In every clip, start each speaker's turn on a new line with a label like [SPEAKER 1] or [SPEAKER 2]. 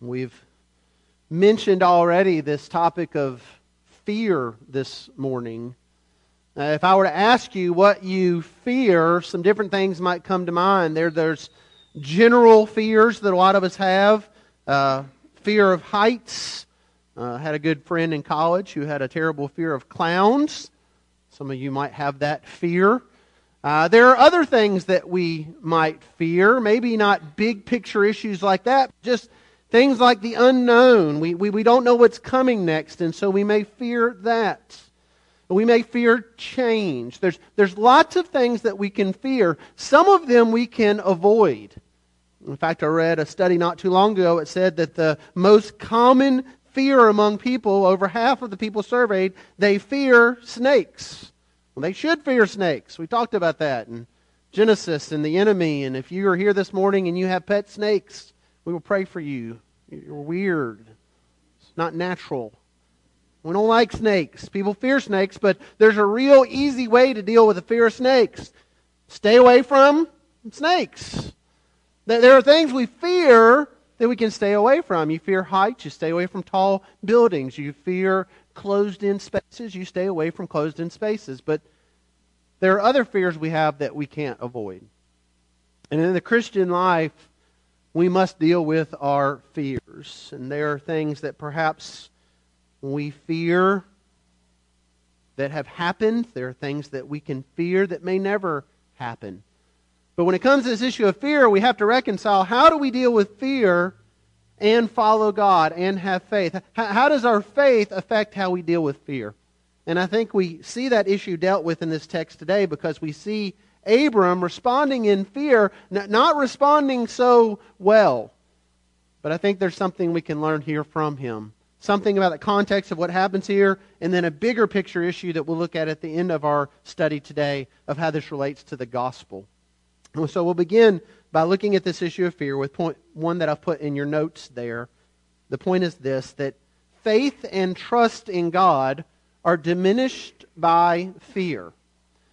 [SPEAKER 1] We've mentioned already this topic of fear this morning. Uh, if I were to ask you what you fear, some different things might come to mind. There, there's general fears that a lot of us have. Uh, fear of heights. Uh, I had a good friend in college who had a terrible fear of clowns. Some of you might have that fear. Uh, there are other things that we might fear, maybe not big picture issues like that, just Things like the unknown. We, we, we don't know what's coming next, and so we may fear that. We may fear change. There's, there's lots of things that we can fear. Some of them we can avoid. In fact, I read a study not too long ago. It said that the most common fear among people, over half of the people surveyed, they fear snakes. Well, they should fear snakes. We talked about that in Genesis and the enemy. And if you are here this morning and you have pet snakes, we will pray for you. You're weird. It's not natural. We don't like snakes. People fear snakes, but there's a real easy way to deal with the fear of snakes. Stay away from snakes. There are things we fear that we can stay away from. You fear heights, you stay away from tall buildings. You fear closed in spaces, you stay away from closed in spaces. But there are other fears we have that we can't avoid. And in the Christian life, we must deal with our fears. And there are things that perhaps we fear that have happened. There are things that we can fear that may never happen. But when it comes to this issue of fear, we have to reconcile how do we deal with fear and follow God and have faith? How does our faith affect how we deal with fear? And I think we see that issue dealt with in this text today because we see Abram responding in fear, not responding so well. But I think there's something we can learn here from him. Something about the context of what happens here, and then a bigger picture issue that we'll look at at the end of our study today of how this relates to the gospel. So we'll begin by looking at this issue of fear with point one that I've put in your notes there. The point is this that faith and trust in God are diminished by fear.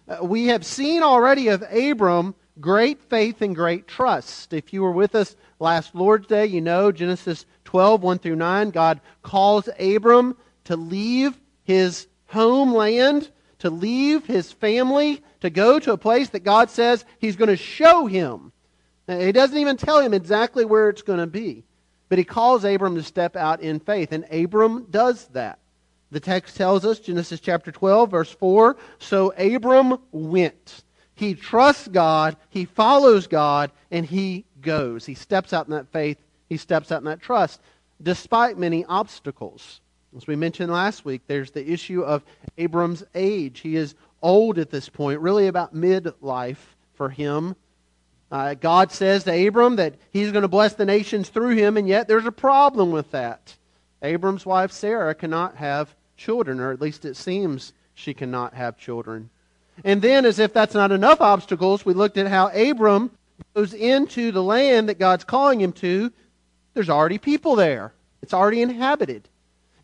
[SPEAKER 1] Uh, we have seen already of Abram great faith and great trust. If you were with us last Lord's Day, you know Genesis 12, 1 through 9, God calls Abram to leave his homeland, to leave his family, to go to a place that God says he's going to show him. He doesn't even tell him exactly where it's going to be. But he calls Abram to step out in faith, and Abram does that. The text tells us, Genesis chapter 12, verse 4 So Abram went. He trusts God, he follows God, and he goes. He steps out in that faith, he steps out in that trust, despite many obstacles. As we mentioned last week, there's the issue of Abram's age. He is old at this point, really about midlife for him. Uh, God says to Abram that he's going to bless the nations through him, and yet there's a problem with that. Abram's wife Sarah cannot have children, or at least it seems she cannot have children. And then, as if that's not enough obstacles, we looked at how Abram goes into the land that God's calling him to. There's already people there, it's already inhabited.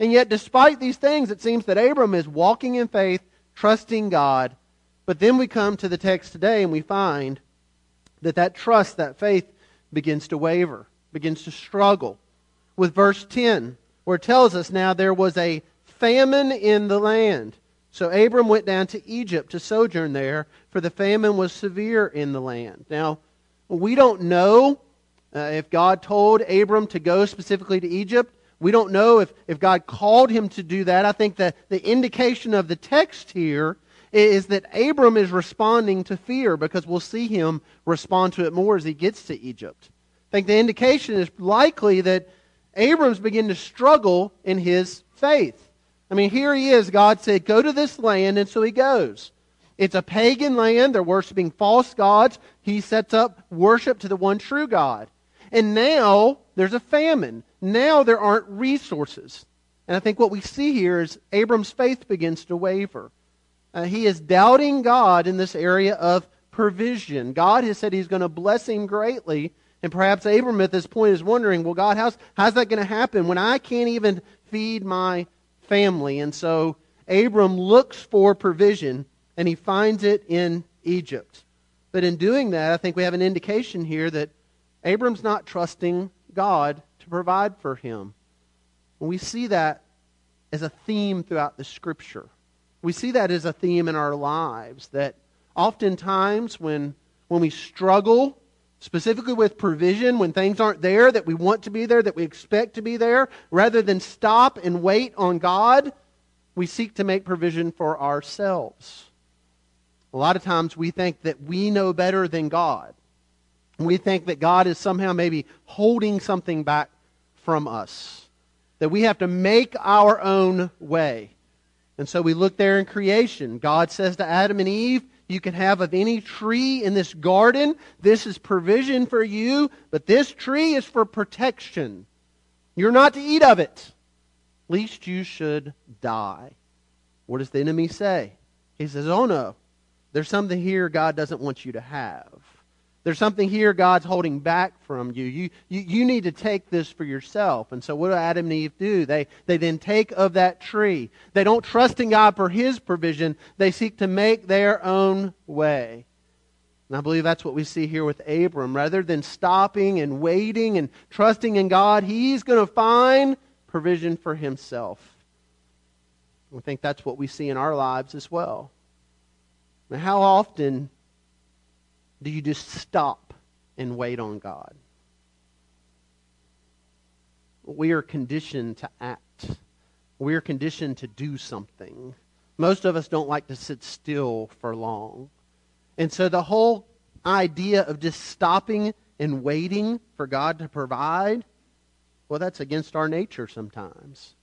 [SPEAKER 1] And yet, despite these things, it seems that Abram is walking in faith, trusting God. But then we come to the text today and we find that that trust, that faith, begins to waver, begins to struggle. With verse 10, where it tells us now there was a famine in the land. So Abram went down to Egypt to sojourn there, for the famine was severe in the land. Now, we don't know uh, if God told Abram to go specifically to Egypt. We don't know if, if God called him to do that. I think that the indication of the text here is that Abram is responding to fear because we'll see him respond to it more as he gets to Egypt. I think the indication is likely that Abram's beginning to struggle in his faith. I mean, here he is. God said, Go to this land, and so he goes. It's a pagan land. They're worshiping false gods. He sets up worship to the one true God. And now there's a famine. Now there aren't resources. And I think what we see here is Abram's faith begins to waver. Uh, he is doubting God in this area of provision. God has said he's going to bless him greatly. And perhaps Abram at this point is wondering, well, God, how's, how's that going to happen when I can't even feed my family. And so Abram looks for provision and he finds it in Egypt. But in doing that, I think we have an indication here that Abram's not trusting God to provide for him. And we see that as a theme throughout the scripture. We see that as a theme in our lives that oftentimes when, when we struggle, specifically with provision, when things aren't there that we want to be there, that we expect to be there, rather than stop and wait on God, we seek to make provision for ourselves. A lot of times we think that we know better than God. We think that God is somehow maybe holding something back from us, that we have to make our own way. And so we look there in creation. God says to Adam and Eve, You can have of any tree in this garden. This is provision for you, but this tree is for protection. You're not to eat of it, lest you should die. What does the enemy say? He says, Oh no, there's something here God doesn't want you to have. There's something here God's holding back from you. You, you. you need to take this for yourself. And so what do Adam and Eve do? They, they then take of that tree. They don't trust in God for his provision. They seek to make their own way. And I believe that's what we see here with Abram. Rather than stopping and waiting and trusting in God, he's going to find provision for himself. We think that's what we see in our lives as well. Now, how often do you just stop and wait on God? We are conditioned to act. We are conditioned to do something. Most of us don't like to sit still for long. And so the whole idea of just stopping and waiting for God to provide, well, that's against our nature sometimes.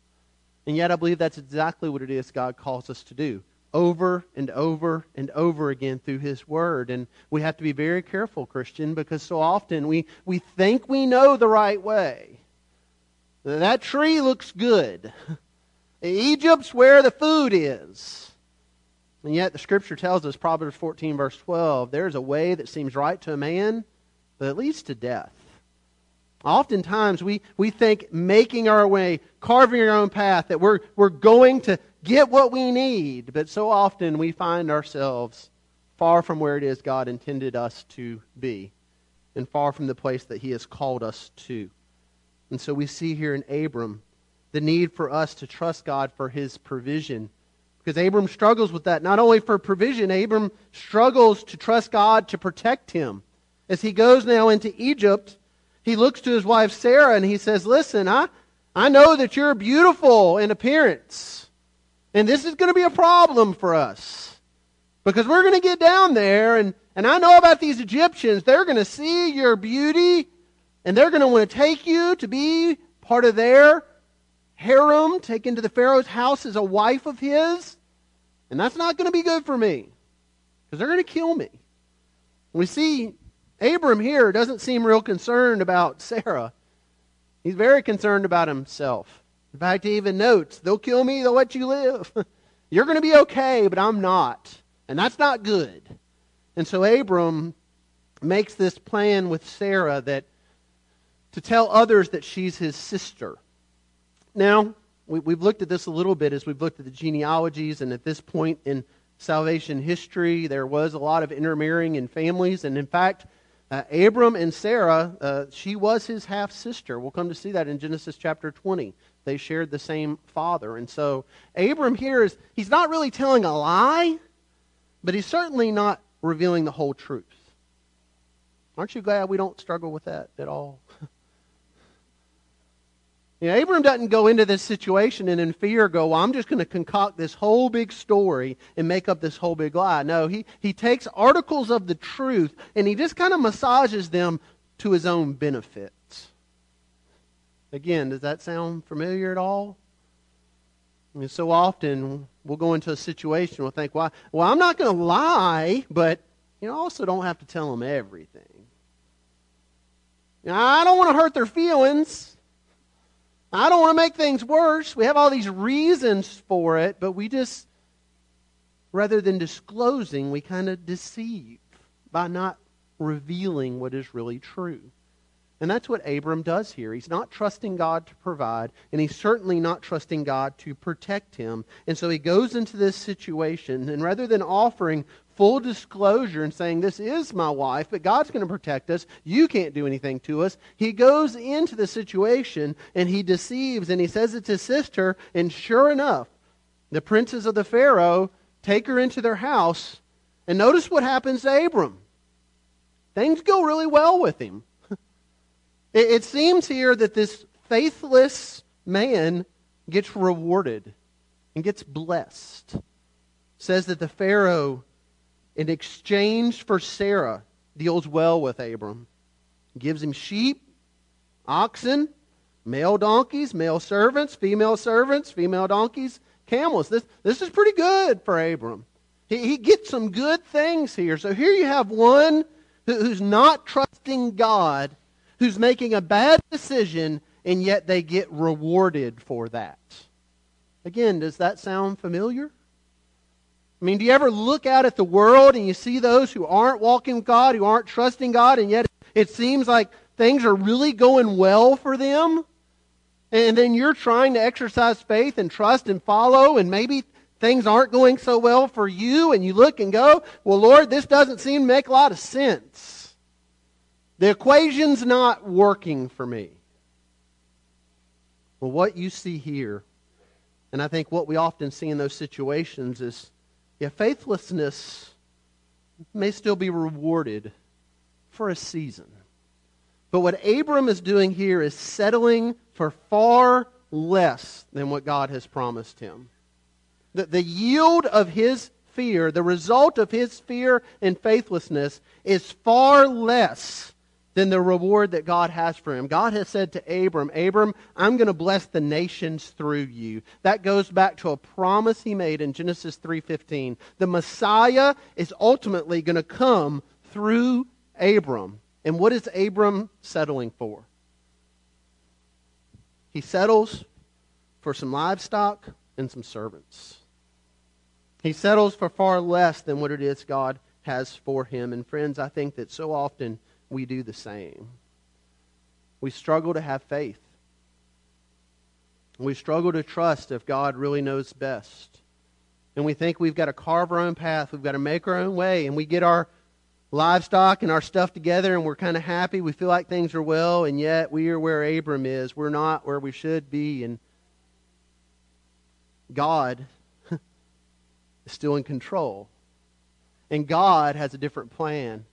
[SPEAKER 1] And yet I believe that's exactly what it is God calls us to do over and over and over again through His Word. And we have to be very careful, Christian, because so often we, we think we know the right way. That tree looks good. Egypt's where the food is. And yet the Scripture tells us, Proverbs 14, verse 12, there's a way that seems right to a man, but it leads to death. Oftentimes we, we think making our way, carving our own path, that we're, we're going to get what we need, but so often we find ourselves far from where it is God intended us to be, and far from the place that He has called us to. And so we see here in Abram the need for us to trust God for His provision. Because Abram struggles with that. Not only for provision, Abram struggles to trust God to protect him. As he goes now into Egypt, he looks to his wife Sarah and he says, Listen, I, I know that you're beautiful in appearance. And this is going to be a problem for us. Because we're going to get down there, and, and I know about these Egyptians. They're going to see your beauty, and they're going to want to take you to be part of their harem, take into the Pharaoh's house as a wife of his. And that's not going to be good for me. Because they're going to kill me. We see Abram here doesn't seem real concerned about Sarah. He's very concerned about himself. In fact, he even notes, they'll kill me, they'll let you live. You're going to be okay, but I'm not. And that's not good. And so Abram makes this plan with Sarah that to tell others that she's his sister. Now, we, have looked at this a little bit as we've looked at the genealogies, and at this point in salvation history, there was a lot of intermarrying in families. And in fact, uh, Abram and Sarah, uh, she was his half sister. We'll come to see that in Genesis chapter 20. They shared the same father. And so Abram here is, he's not really telling a lie, but he's certainly not revealing the whole truth. Aren't you glad we don't struggle with that at all? You know, Abram doesn't go into this situation and in fear go, well, I'm just going to concoct this whole big story and make up this whole big lie. No, he, he takes articles of the truth and he just kind of massages them to his own benefits. Again, does that sound familiar at all? I mean, so often we'll go into a situation, we'll think, well, well I'm not going to lie, but you know, also don't have to tell them everything. I don't want to hurt their feelings. I don't want to make things worse. We have all these reasons for it, but we just, rather than disclosing, we kind of deceive by not revealing what is really true. And that's what Abram does here. He's not trusting God to provide, and he's certainly not trusting God to protect him. And so he goes into this situation, and rather than offering full disclosure and saying, This is my wife, but God's going to protect us. You can't do anything to us. He goes into the situation and he deceives and he says it's his sister. And sure enough, the princes of the Pharaoh take her into their house. And notice what happens to Abram. Things go really well with him. It, it seems here that this faithless man gets rewarded and gets blessed. It says that the Pharaoh, in exchange for Sarah, deals well with Abram. Gives him sheep, oxen, male donkeys, male servants, female servants, female donkeys, camels. This, this is pretty good for Abram. He, he gets some good things here. So here you have one who, who's not trusting God who's making a bad decision, and yet they get rewarded for that. Again, does that sound familiar? I mean, do you ever look out at the world and you see those who aren't walking with God, who aren't trusting God, and yet it seems like things are really going well for them? And then you're trying to exercise faith and trust and follow, and maybe things aren't going so well for you, and you look and go, Well, Lord, this doesn't seem to make a lot of sense. The equation's not working for me. Well, what you see here, and I think what we often see in those situations is yeah, faithlessness may still be rewarded for a season. But what Abram is doing here is settling for far less than what God has promised him. The, the yield of his fear, the result of his fear and faithlessness, is far less than the reward that God has for him. God has said to Abram, Abram, I'm going to bless the nations through you. That goes back to a promise he made in Genesis 3:15. The Messiah is ultimately going to come through Abram. And what is Abram settling for? He settles for some livestock and some servants. He settles for far less than what it is God has for him. And friends, I think that so often we do the same. We struggle to have faith. We struggle to trust if God really knows best. And we think we've got to carve our own path, we've got to make our own way, and we get our livestock and our stuff together and we're kind of happy. We feel like things are well, and yet we are where Abram is. We're not where we should be. And God is still in control. And God has a different plan.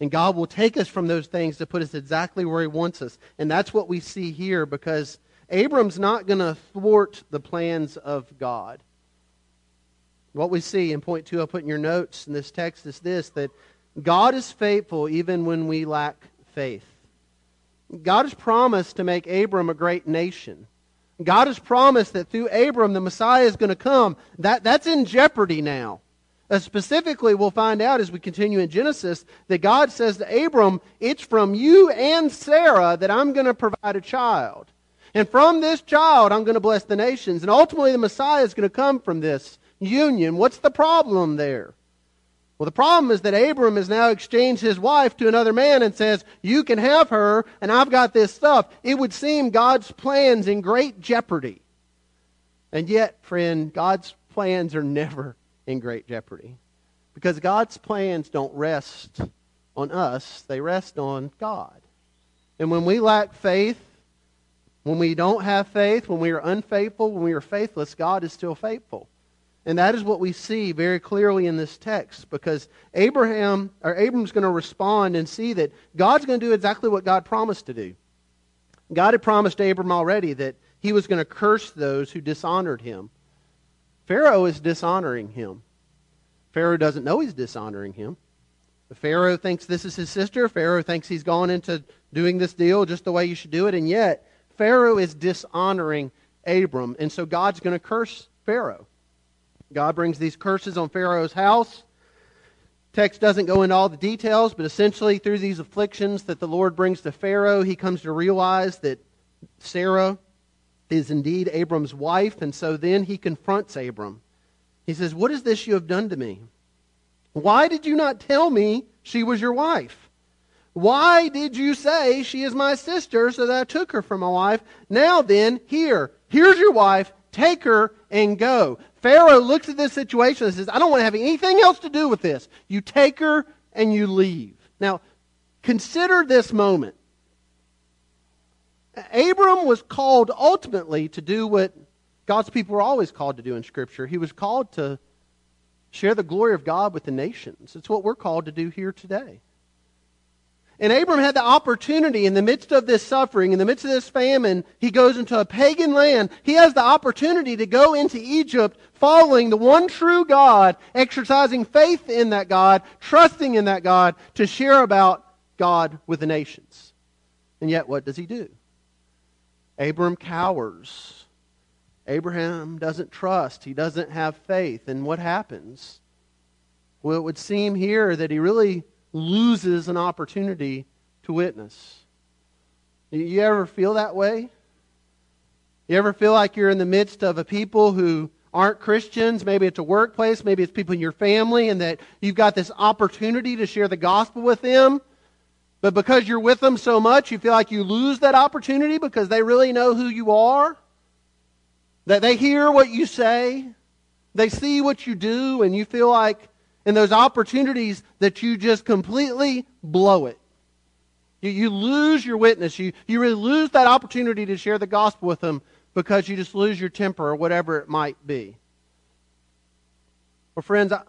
[SPEAKER 1] And God will take us from those things to put us exactly where He wants us. And that's what we see here because Abram's not going to thwart the plans of God. What we see in point two, I'll put in your notes in this text is this that God is faithful even when we lack faith. God has promised to make Abram a great nation. God has promised that through Abram the Messiah is going to come. That, that's in jeopardy now. Uh, specifically, we'll find out as we continue in Genesis that God says to Abram, It's from you and Sarah that I'm going to provide a child. And from this child, I'm going to bless the nations. And ultimately, the Messiah is going to come from this union. What's the problem there? Well, the problem is that Abram has now exchanged his wife to another man and says, You can have her, and I've got this stuff. It would seem God's plans in great jeopardy. And yet, friend, God's plans are never in great jeopardy. Because God's plans don't rest on us, they rest on God. And when we lack faith, when we don't have faith, when we are unfaithful, when we are faithless, God is still faithful. And that is what we see very clearly in this text because Abraham or Abram's going to respond and see that God's going to do exactly what God promised to do. God had promised Abram already that he was going to curse those who dishonored him. Pharaoh is dishonoring him. Pharaoh doesn't know he's dishonoring him. Pharaoh thinks this is his sister. Pharaoh thinks he's gone into doing this deal just the way you should do it. And yet, Pharaoh is dishonoring Abram. And so God's going to curse Pharaoh. God brings these curses on Pharaoh's house. Text doesn't go into all the details, but essentially through these afflictions that the Lord brings to Pharaoh, he comes to realize that Sarah is indeed Abram's wife, and so then he confronts Abram. He says, What is this you have done to me? Why did you not tell me she was your wife? Why did you say she is my sister so that I took her for my wife? Now then, here, here's your wife. Take her and go. Pharaoh looks at this situation and says, I don't want to have anything else to do with this. You take her and you leave. Now, consider this moment. Abram was called ultimately to do what God's people were always called to do in Scripture. He was called to share the glory of God with the nations. It's what we're called to do here today. And Abram had the opportunity in the midst of this suffering, in the midst of this famine, he goes into a pagan land. He has the opportunity to go into Egypt following the one true God, exercising faith in that God, trusting in that God, to share about God with the nations. And yet, what does he do? Abram cowers. Abraham doesn't trust. He doesn't have faith. And what happens? Well, it would seem here that he really loses an opportunity to witness. You ever feel that way? You ever feel like you're in the midst of a people who aren't Christians? Maybe it's a workplace, maybe it's people in your family, and that you've got this opportunity to share the gospel with them. But because you're with them so much, you feel like you lose that opportunity because they really know who you are. That they hear what you say, they see what you do, and you feel like in those opportunities that you just completely blow it. You, you lose your witness. You, you really lose that opportunity to share the gospel with them because you just lose your temper or whatever it might be. Well, friends, I,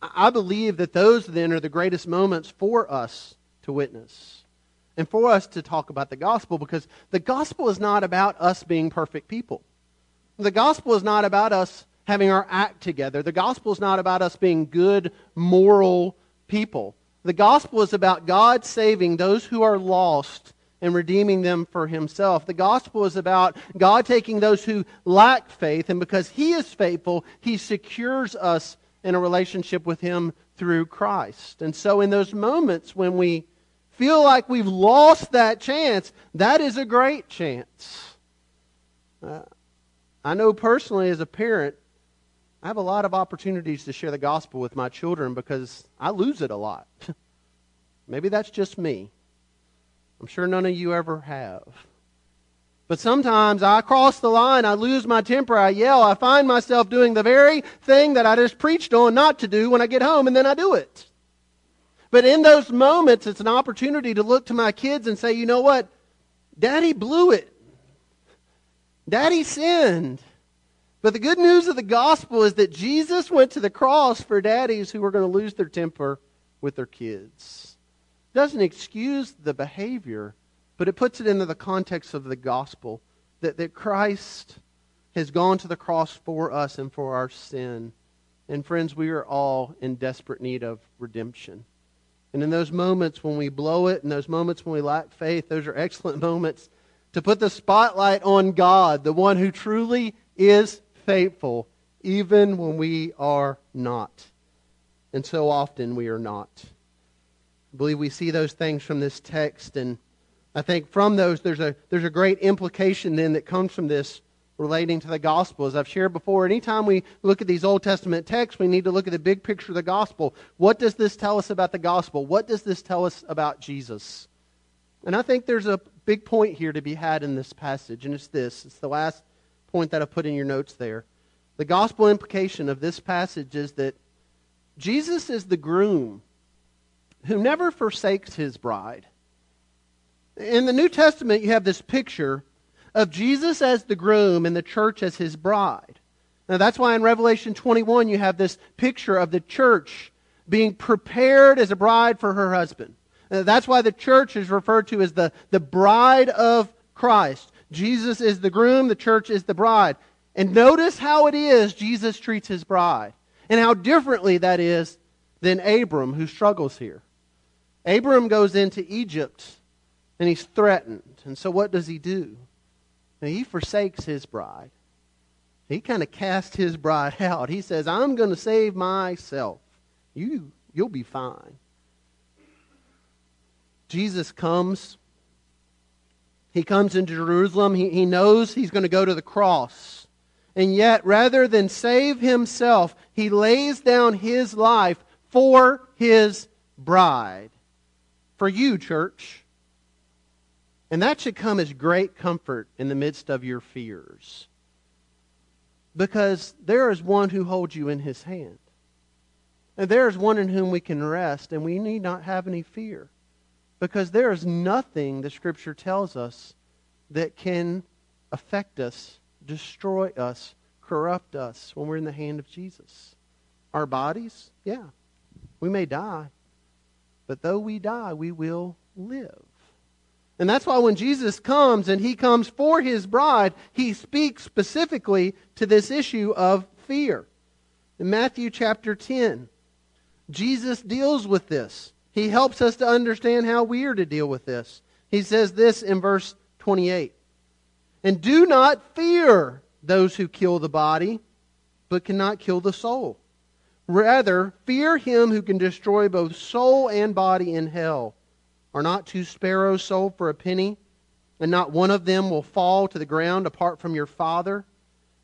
[SPEAKER 1] I believe that those then are the greatest moments for us to witness and for us to talk about the gospel because the gospel is not about us being perfect people. The gospel is not about us having our act together. The gospel is not about us being good, moral people. The gospel is about God saving those who are lost and redeeming them for himself. The gospel is about God taking those who lack faith, and because he is faithful, he secures us in a relationship with him through Christ. And so, in those moments when we feel like we've lost that chance, that is a great chance. Uh, I know personally as a parent, I have a lot of opportunities to share the gospel with my children because I lose it a lot. Maybe that's just me. I'm sure none of you ever have. But sometimes I cross the line, I lose my temper, I yell, I find myself doing the very thing that I just preached on not to do when I get home, and then I do it. But in those moments, it's an opportunity to look to my kids and say, you know what? Daddy blew it. Daddy sinned. But the good news of the gospel is that Jesus went to the cross for daddies who were going to lose their temper with their kids. It doesn't excuse the behavior, but it puts it into the context of the gospel that, that Christ has gone to the cross for us and for our sin. And friends, we are all in desperate need of redemption. And in those moments when we blow it, in those moments when we lack faith, those are excellent moments to put the spotlight on God, the one who truly is faithful even when we are not. And so often we are not. I believe we see those things from this text, and I think from those there's a, there's a great implication then that comes from this relating to the gospel. As I've shared before, anytime we look at these Old Testament texts, we need to look at the big picture of the gospel. What does this tell us about the gospel? What does this tell us about Jesus? And I think there's a big point here to be had in this passage, and it's this. It's the last point that I put in your notes there. The gospel implication of this passage is that Jesus is the groom who never forsakes his bride. In the New Testament, you have this picture of Jesus as the groom and the church as his bride. Now, that's why in Revelation 21, you have this picture of the church being prepared as a bride for her husband. Now, that's why the church is referred to as the, the bride of Christ. Jesus is the groom, the church is the bride. And notice how it is Jesus treats his bride, and how differently that is than Abram, who struggles here. Abram goes into Egypt, and he's threatened. And so what does he do? He forsakes his bride. He kind of casts his bride out. He says, I'm going to save myself. You, you'll be fine. Jesus comes he comes into Jerusalem. He, he knows he's going to go to the cross. And yet, rather than save himself, he lays down his life for his bride. For you, church. And that should come as great comfort in the midst of your fears. Because there is one who holds you in his hand. And there is one in whom we can rest, and we need not have any fear. Because there is nothing, the Scripture tells us, that can affect us, destroy us, corrupt us when we're in the hand of Jesus. Our bodies, yeah, we may die, but though we die, we will live. And that's why when Jesus comes and he comes for his bride, he speaks specifically to this issue of fear. In Matthew chapter 10, Jesus deals with this. He helps us to understand how we are to deal with this. He says this in verse 28 And do not fear those who kill the body, but cannot kill the soul. Rather, fear him who can destroy both soul and body in hell. Are not two sparrows sold for a penny? And not one of them will fall to the ground apart from your Father?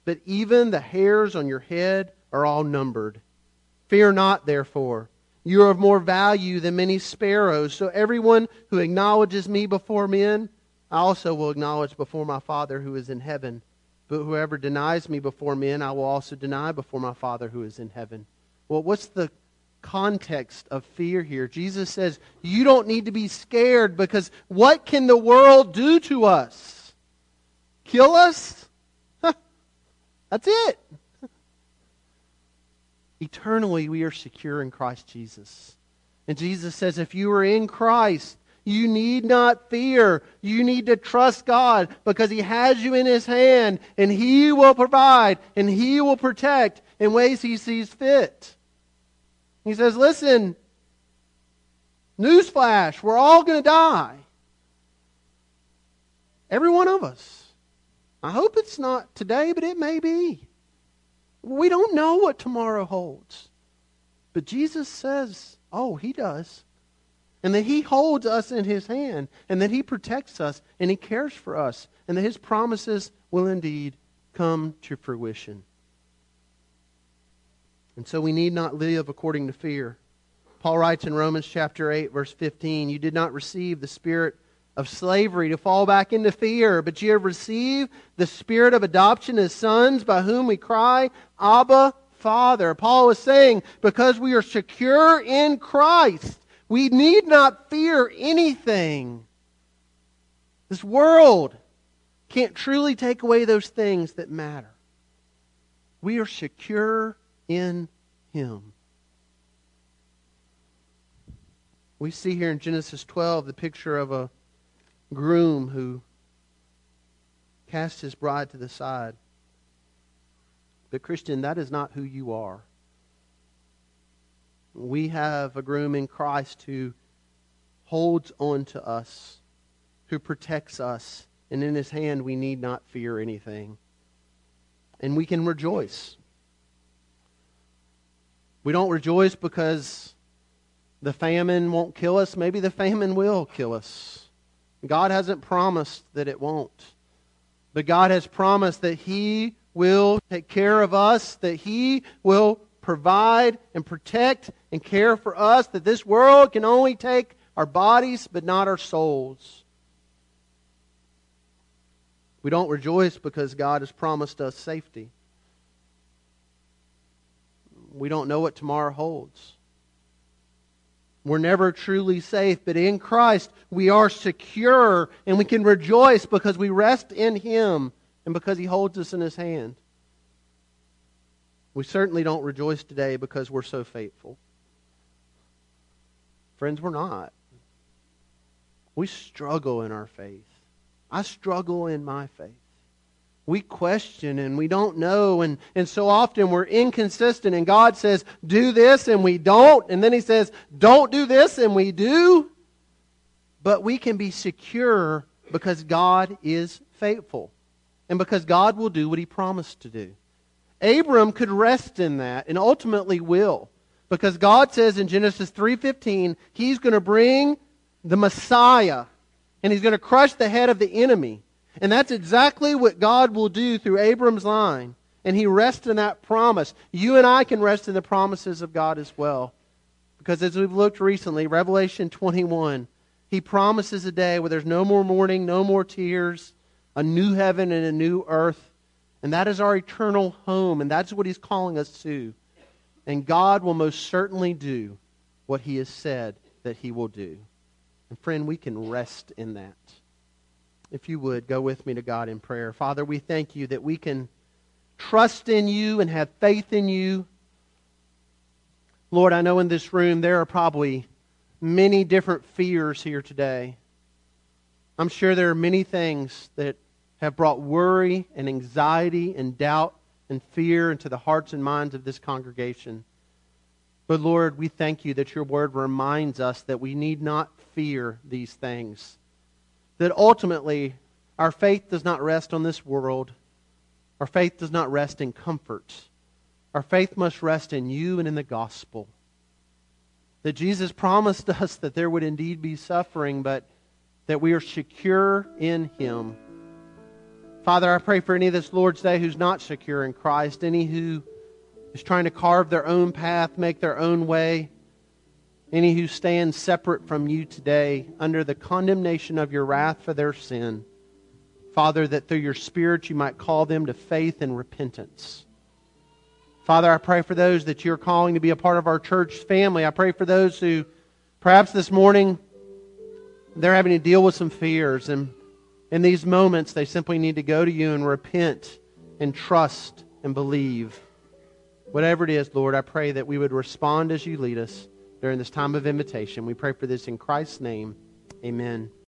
[SPEAKER 1] But even the hairs on your head are all numbered. Fear not, therefore. You are of more value than many sparrows. So everyone who acknowledges me before men, I also will acknowledge before my Father who is in heaven. But whoever denies me before men, I will also deny before my Father who is in heaven. Well, what's the context of fear here. Jesus says, You don't need to be scared because what can the world do to us? Kill us? That's it. Eternally, we are secure in Christ Jesus. And Jesus says, If you are in Christ, you need not fear. You need to trust God because He has you in His hand and He will provide and He will protect in ways He sees fit. He says, Listen, newsflash, we're all going to die. Every one of us. I hope it's not today, but it may be. We don't know what tomorrow holds. But Jesus says, oh, he does. And that he holds us in his hand, and that he protects us, and he cares for us, and that his promises will indeed come to fruition. And so we need not live according to fear. Paul writes in Romans chapter 8, verse 15, You did not receive the spirit of slavery to fall back into fear, but you have received the spirit of adoption as sons by whom we cry, Abba, Father. Paul is saying, because we are secure in Christ, we need not fear anything. This world can't truly take away those things that matter. We are secure in Him. We see here in Genesis 12 the picture of a groom who cast his bride to the side. But, Christian, that is not who you are. We have a groom in Christ who holds on to us, who protects us, and in his hand we need not fear anything. And we can rejoice. We don't rejoice because the famine won't kill us. Maybe the famine will kill us. God hasn't promised that it won't. But God has promised that He will take care of us, that He will provide and protect and care for us, that this world can only take our bodies but not our souls. We don't rejoice because God has promised us safety we don't know what tomorrow holds. We're never truly safe, but in Christ we are secure and we can rejoice because we rest in Him and because He holds us in His hand. We certainly don't rejoice today because we're so faithful. Friends, we're not. We struggle in our faith. I struggle in my faith we question and we don't know. And, and so often we're inconsistent. And God says, do this and we don't. And then He says, don't do this and we do. But we can be secure because God is faithful and because God will do what He promised to do. Abram could rest in that and ultimately will because God says in Genesis 3:15 he's going to bring the Messiah and he's going to crush the head of the enemy. And that's exactly what God will do through Abram's line. And he rests in that promise. You and I can rest in the promises of God as well. Because as we've looked recently, Revelation 21, he promises a day where there's no more mourning, no more tears, a new heaven and a new earth. And that is our eternal home, and that's what He's calling us to. And God will most certainly do what He has said that He will do. And friend, we can rest in that. If you would, go with me to God in prayer. Father, we thank you that we can trust in you and have faith in you. Lord, I know in this room there are probably many different fears here today. I'm sure there are many things that have brought worry and anxiety and doubt and fear into the hearts and minds of this congregation. But Lord, we thank you that your word reminds us that we need not fear these things. That ultimately, our faith does not rest on this world. Our faith does not rest in comfort. Our faith must rest in you and in the gospel. That Jesus promised us that there would indeed be suffering, but that we are secure in him. Father, I pray for any of this Lord's Day who's not secure in Christ, any who is trying to carve their own path, make their own way, any who stand separate from you today under the condemnation of your wrath for their sin. Father, that through your Spirit you might call them to faith and repentance. Father, I pray for those that you're calling to be a part of our church family. I pray for those who perhaps this morning they're having to deal with some fears. And in these moments, they simply need to go to you and repent and trust and believe. Whatever it is, Lord, I pray that we would respond as you lead us during this time of invitation. We pray for this in Christ's name. Amen.